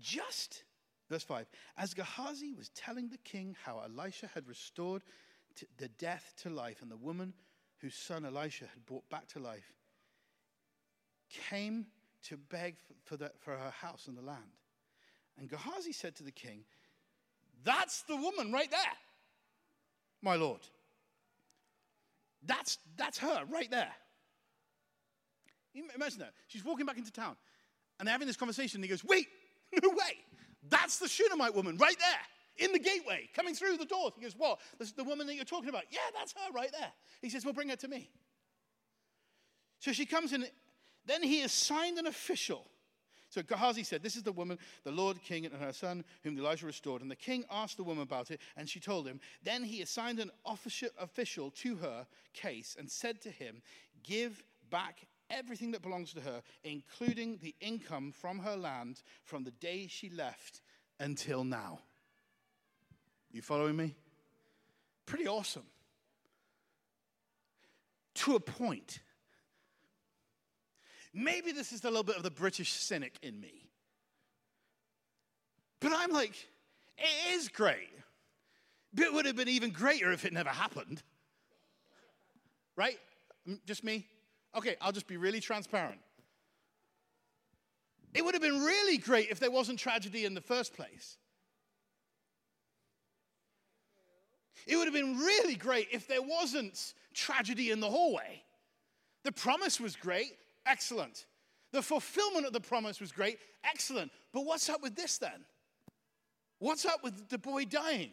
Just Verse 5 As Gehazi was telling the king how Elisha had restored the death to life, and the woman whose son Elisha had brought back to life came to beg for, the, for her house and the land. And Gehazi said to the king, That's the woman right there, my lord. That's, that's her right there. Imagine that. She's walking back into town and they're having this conversation, and he goes, Wait, no way. That's the Shunammite woman right there in the gateway coming through the door. He goes, What? This is the woman that you're talking about. Yeah, that's her right there. He says, Well, bring her to me. So she comes in. Then he assigned an official. So Gehazi said, This is the woman, the Lord King, and her son, whom Elijah restored. And the king asked the woman about it, and she told him. Then he assigned an official to her case and said to him, Give back everything that belongs to her, including the income from her land from the day she left until now. You following me? Pretty awesome. To a point. Maybe this is a little bit of the British cynic in me. But I'm like, it is great. But it would have been even greater if it never happened. Right? Just me? Okay, I'll just be really transparent. It would have been really great if there wasn't tragedy in the first place. It would have been really great if there wasn't tragedy in the hallway. The promise was great, excellent. The fulfillment of the promise was great, excellent. But what's up with this then? What's up with the boy dying?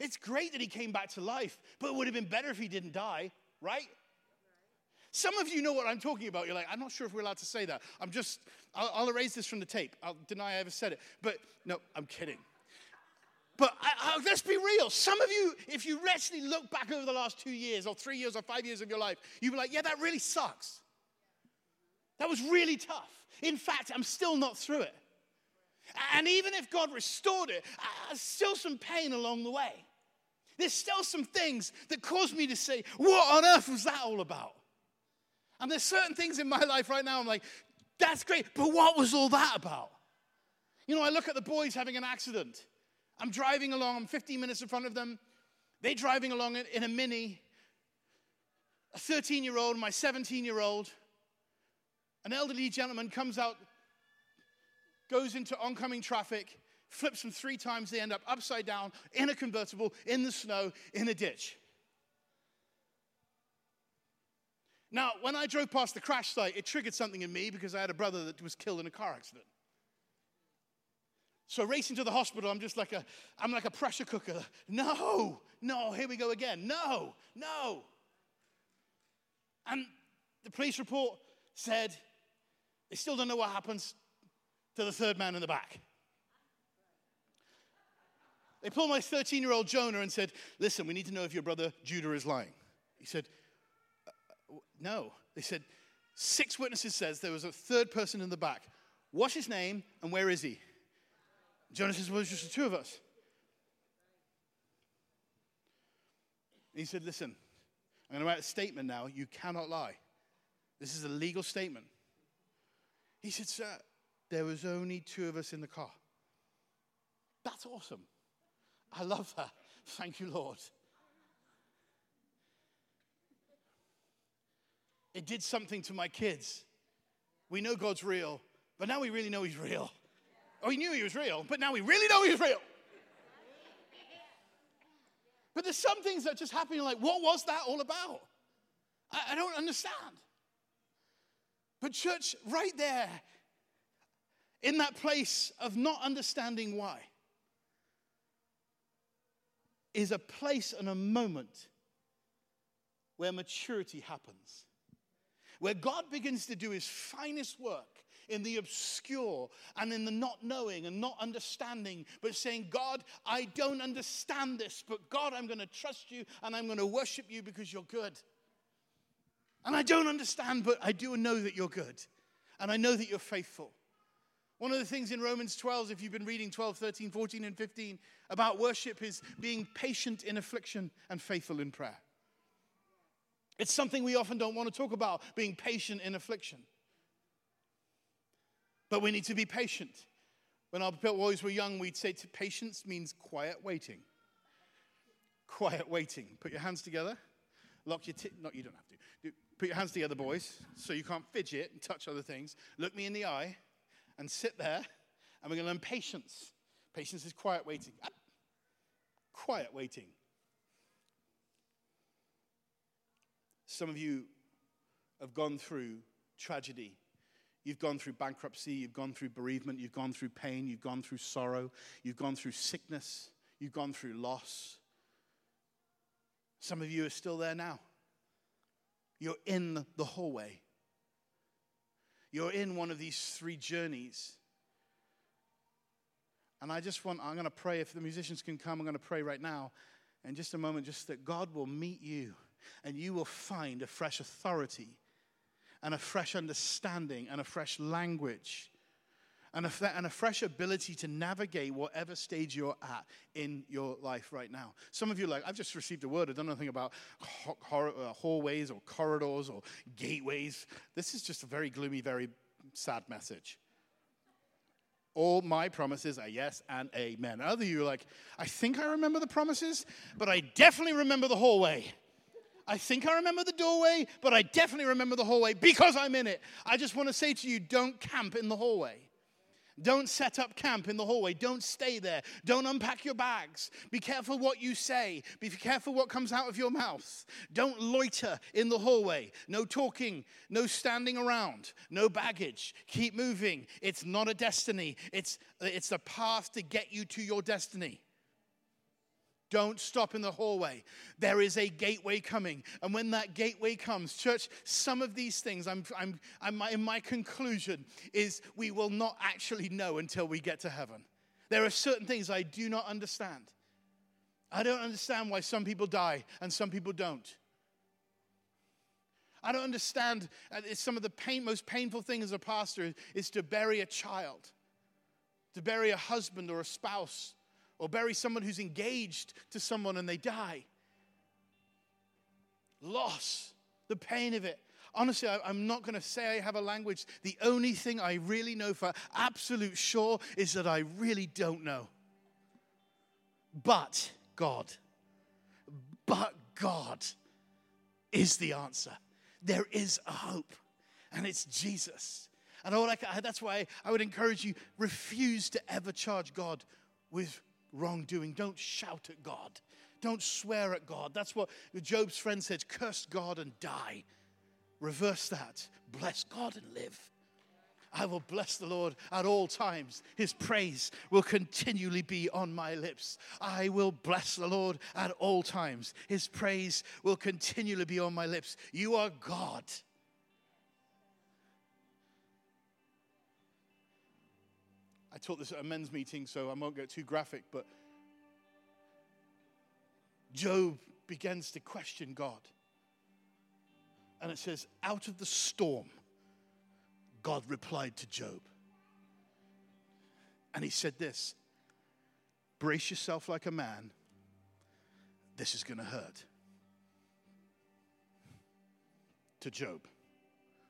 It's great that he came back to life, but it would have been better if he didn't die, right? Some of you know what I'm talking about. You're like, I'm not sure if we're allowed to say that. I'm just, I'll, I'll erase this from the tape. I'll deny I ever said it. But no, I'm kidding. But I, I, let's be real. Some of you, if you actually look back over the last two years or three years or five years of your life, you'd be like, yeah, that really sucks. That was really tough. In fact, I'm still not through it. And even if God restored it, there's still some pain along the way. There's still some things that cause me to say, What on earth was that all about? And there's certain things in my life right now, I'm like, That's great, but what was all that about? You know, I look at the boys having an accident. I'm driving along, I'm 15 minutes in front of them. They're driving along in a mini. A 13 year old, my 17 year old, an elderly gentleman comes out, goes into oncoming traffic, flips them three times. They end up upside down in a convertible, in the snow, in a ditch. Now, when I drove past the crash site, it triggered something in me because I had a brother that was killed in a car accident. So racing to the hospital, I'm just like a, I'm like a pressure cooker. No, no, here we go again. No, no. And the police report said they still don't know what happens to the third man in the back. They pulled my 13 year old Jonah and said, Listen, we need to know if your brother Judah is lying. He said, No. They said, Six witnesses says there was a third person in the back. What's his name and where is he? Jonah says, Well, it's just the two of us. He said, Listen, I'm going to write a statement now. You cannot lie. This is a legal statement. He said, Sir, there was only two of us in the car. That's awesome. I love that. Thank you, Lord. It did something to my kids. We know God's real, but now we really know He's real. Oh, we knew He was real, but now we really know He's real. But there's some things that just happen, You're like, what was that all about? I, I don't understand. But, church, right there, in that place of not understanding why, is a place and a moment where maturity happens, where God begins to do his finest work in the obscure and in the not knowing and not understanding, but saying, God, I don't understand this, but God, I'm going to trust you and I'm going to worship you because you're good. And I don't understand, but I do know that you're good. And I know that you're faithful. One of the things in Romans 12, if you've been reading 12, 13, 14, and 15 about worship, is being patient in affliction and faithful in prayer. It's something we often don't want to talk about, being patient in affliction. But we need to be patient. When our boys were young, we'd say patience means quiet waiting. Quiet waiting. Put your hands together. Lock your, t- not you don't have to. Put your hands together, boys, so you can't fidget and touch other things. Look me in the eye and sit there, and we're going to learn patience. Patience is quiet waiting. Ah, quiet waiting. Some of you have gone through tragedy. You've gone through bankruptcy, you've gone through bereavement, you've gone through pain, you've gone through sorrow, you've gone through sickness, you've gone through loss. Some of you are still there now. You're in the hallway. You're in one of these three journeys. And I just want, I'm going to pray. If the musicians can come, I'm going to pray right now. In just a moment, just that God will meet you and you will find a fresh authority and a fresh understanding and a fresh language and a, and a fresh ability to navigate whatever stage you're at in your life right now. Some of you like, I've just received a word. I don't know anything about uh, hallways or corridors or gateways. This is just a very gloomy, very sad message. All my promises are yes and amen. Other you are like, I think I remember the promises, but I definitely remember the hallway. I think I remember the doorway, but I definitely remember the hallway because I'm in it. I just want to say to you don't camp in the hallway. Don't set up camp in the hallway. Don't stay there. Don't unpack your bags. Be careful what you say. Be careful what comes out of your mouth. Don't loiter in the hallway. No talking. No standing around. No baggage. Keep moving. It's not a destiny, it's, it's a path to get you to your destiny. Don't stop in the hallway. There is a gateway coming. And when that gateway comes, church, some of these things, I'm, I'm, I'm, in my conclusion, is we will not actually know until we get to heaven. There are certain things I do not understand. I don't understand why some people die and some people don't. I don't understand. Uh, some of the pain, most painful thing as a pastor is, is to bury a child, to bury a husband or a spouse or bury someone who's engaged to someone and they die. Loss, the pain of it. Honestly, I, am not going to say I have a language. The only thing I really know for absolute sure is that I really don't know. But God, but God is the answer. There is a hope, and it's Jesus. And all I, that's why I would encourage you refuse to ever charge God with wrongdoing. Don't shout at God. Don't swear at God. That's what Job's friend said curse God and die. Reverse that. Bless God and live. I will bless the Lord at all times. His praise will continually be on my lips. I will bless the Lord at all times. His praise will continually be on my lips. You are God. I taught this at a men's meeting, so I won't get too graphic, but Job begins to question God. And it says, out of the storm, God replied to Job. And he said this Brace yourself like a man. This is going to hurt. To Job.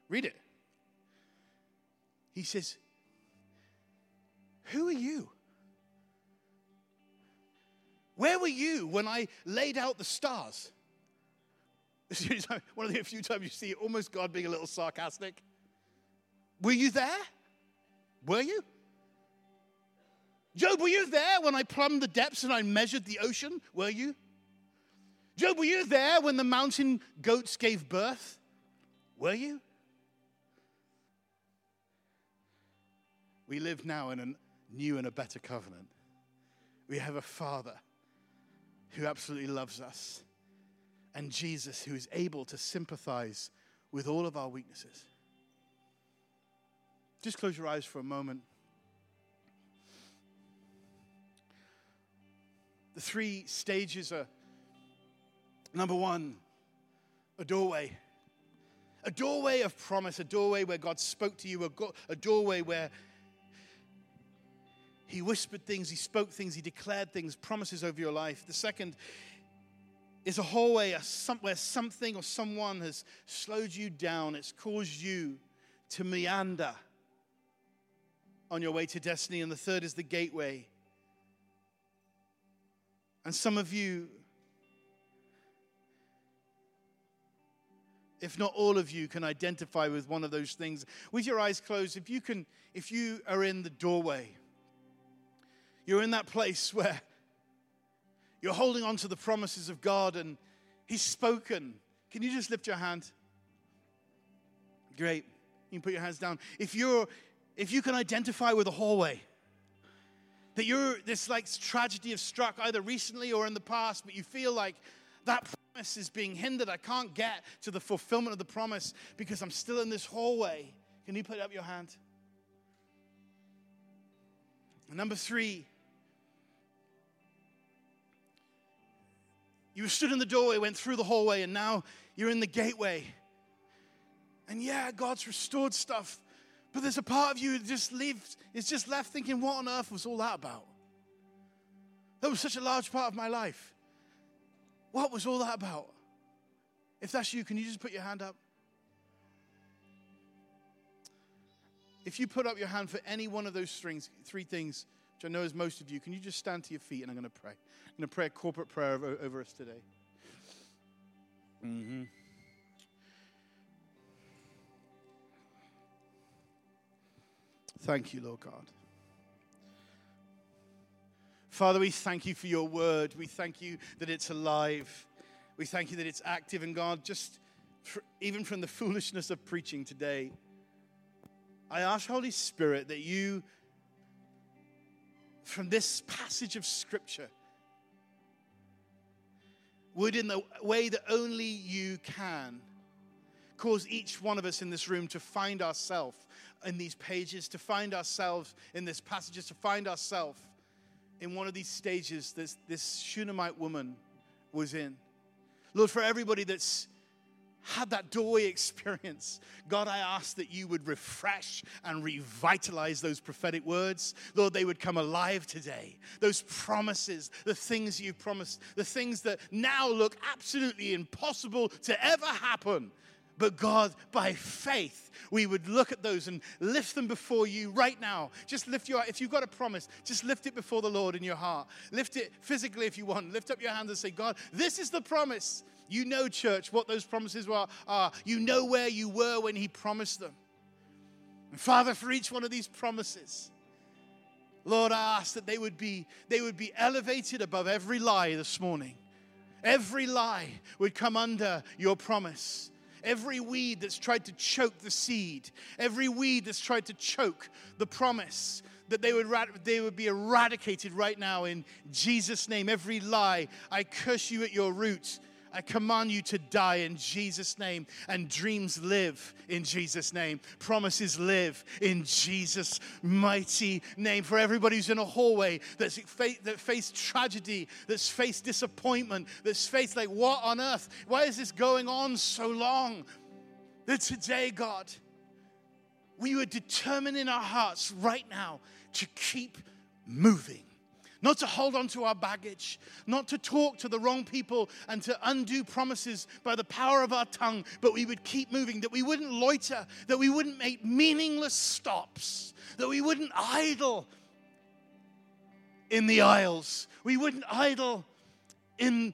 Read it. He says, who are you? Where were you when I laid out the stars? One of the few times you see almost God being a little sarcastic. Were you there? Were you? Job, were you there when I plumbed the depths and I measured the ocean? Were you? Job, were you there when the mountain goats gave birth? Were you? We live now in an new and a better covenant. We have a Father who absolutely loves us, and Jesus who is able to sympathize with all of our weaknesses. Just close your eyes for a moment. The three stages are number one, a doorway. A doorway of promise, a doorway where God spoke to you, a, go- a doorway where he whispered things, he spoke things, he declared things, promises over your life. The second is a hallway where something or someone has slowed you down. It's caused you to meander on your way to destiny. And the third is the gateway. And some of you, if not all of you, can identify with one of those things. With your eyes closed, if you can, if you are in the doorway, you're in that place where you're holding on to the promises of God and He's spoken. Can you just lift your hand? Great. You can put your hands down. If you're if you can identify with a hallway, that you're this like tragedy has struck either recently or in the past, but you feel like that promise is being hindered. I can't get to the fulfillment of the promise because I'm still in this hallway. Can you put up your hand? number three, You stood in the doorway, went through the hallway, and now you're in the gateway. And yeah, God's restored stuff, but there's a part of you that just lived, is just left thinking, what on earth was all that about? That was such a large part of my life. What was all that about? If that's you, can you just put your hand up? If you put up your hand for any one of those strings, three things, which I know is most of you, can you just stand to your feet and I'm going to pray? I'm going to pray a corporate prayer over, over us today. Mm-hmm. Thank you, Lord God. Father, we thank you for your word. We thank you that it's alive. We thank you that it's active. And God, just for, even from the foolishness of preaching today, I ask, Holy Spirit, that you, from this passage of Scripture, would, in the way that only you can, cause each one of us in this room to find ourselves in these pages, to find ourselves in this passages, to find ourselves in one of these stages this, this Shunammite woman was in. Lord, for everybody that's had that doorway experience, God, I ask that you would refresh and revitalize those prophetic words. Lord, they would come alive today. Those promises, the things you promised, the things that now look absolutely impossible to ever happen. But God, by faith, we would look at those and lift them before you right now. Just lift your, if you've got a promise, just lift it before the Lord in your heart. Lift it physically if you want. Lift up your hands and say, God, this is the promise. You know, church, what those promises are. You know where you were when He promised them. And Father, for each one of these promises, Lord, I ask that they would be, they would be elevated above every lie this morning. Every lie would come under your promise. Every weed that's tried to choke the seed, every weed that's tried to choke the promise, that they would, they would be eradicated right now in Jesus' name. Every lie, I curse you at your roots I command you to die in Jesus' name. And dreams live in Jesus' name. Promises live in Jesus' mighty name. For everybody who's in a hallway that's that faced tragedy, that's faced disappointment, that's faced like, what on earth? Why is this going on so long? That today, God, we were determined in our hearts right now to keep moving not to hold on to our baggage, not to talk to the wrong people and to undo promises by the power of our tongue, but we would keep moving, that we wouldn't loiter, that we wouldn't make meaningless stops, that we wouldn't idle in the aisles, we wouldn't idle in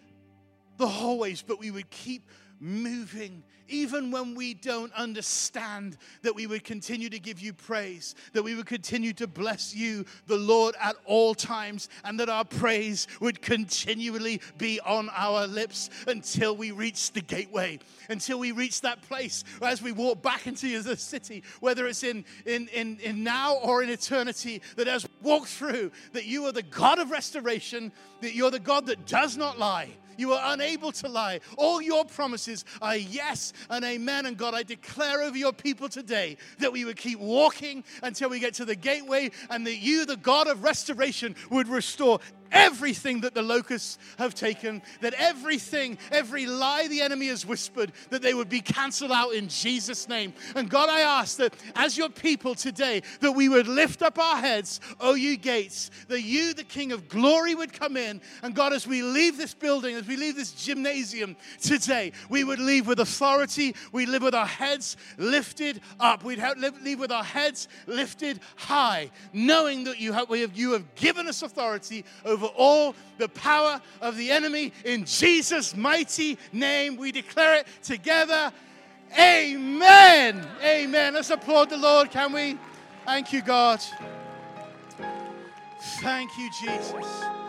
the hallways, but we would keep moving even when we don't understand, that we would continue to give you praise, that we would continue to bless you, the Lord, at all times, and that our praise would continually be on our lips until we reach the gateway, until we reach that place as we walk back into the city, whether it's in, in, in, in now or in eternity, that as we walk through, that you are the God of restoration, that you're the God that does not lie you are unable to lie. All your promises are yes and amen. And God, I declare over your people today that we would keep walking until we get to the gateway and that you, the God of restoration, would restore everything that the locusts have taken, that everything, every lie the enemy has whispered, that they would be canceled out in Jesus' name. And God, I ask that as your people today, that we would lift up our heads, O you gates, that you, the King of glory, would come in. And God, as we leave this building, as we leave this gymnasium today, we would leave with authority. We live with our heads lifted up. We'd leave with our heads lifted high, knowing that you have, you have given us authority over over all the power of the enemy. In Jesus' mighty name, we declare it together. Amen. Amen. Let's applaud the Lord, can we? Thank you, God. Thank you, Jesus.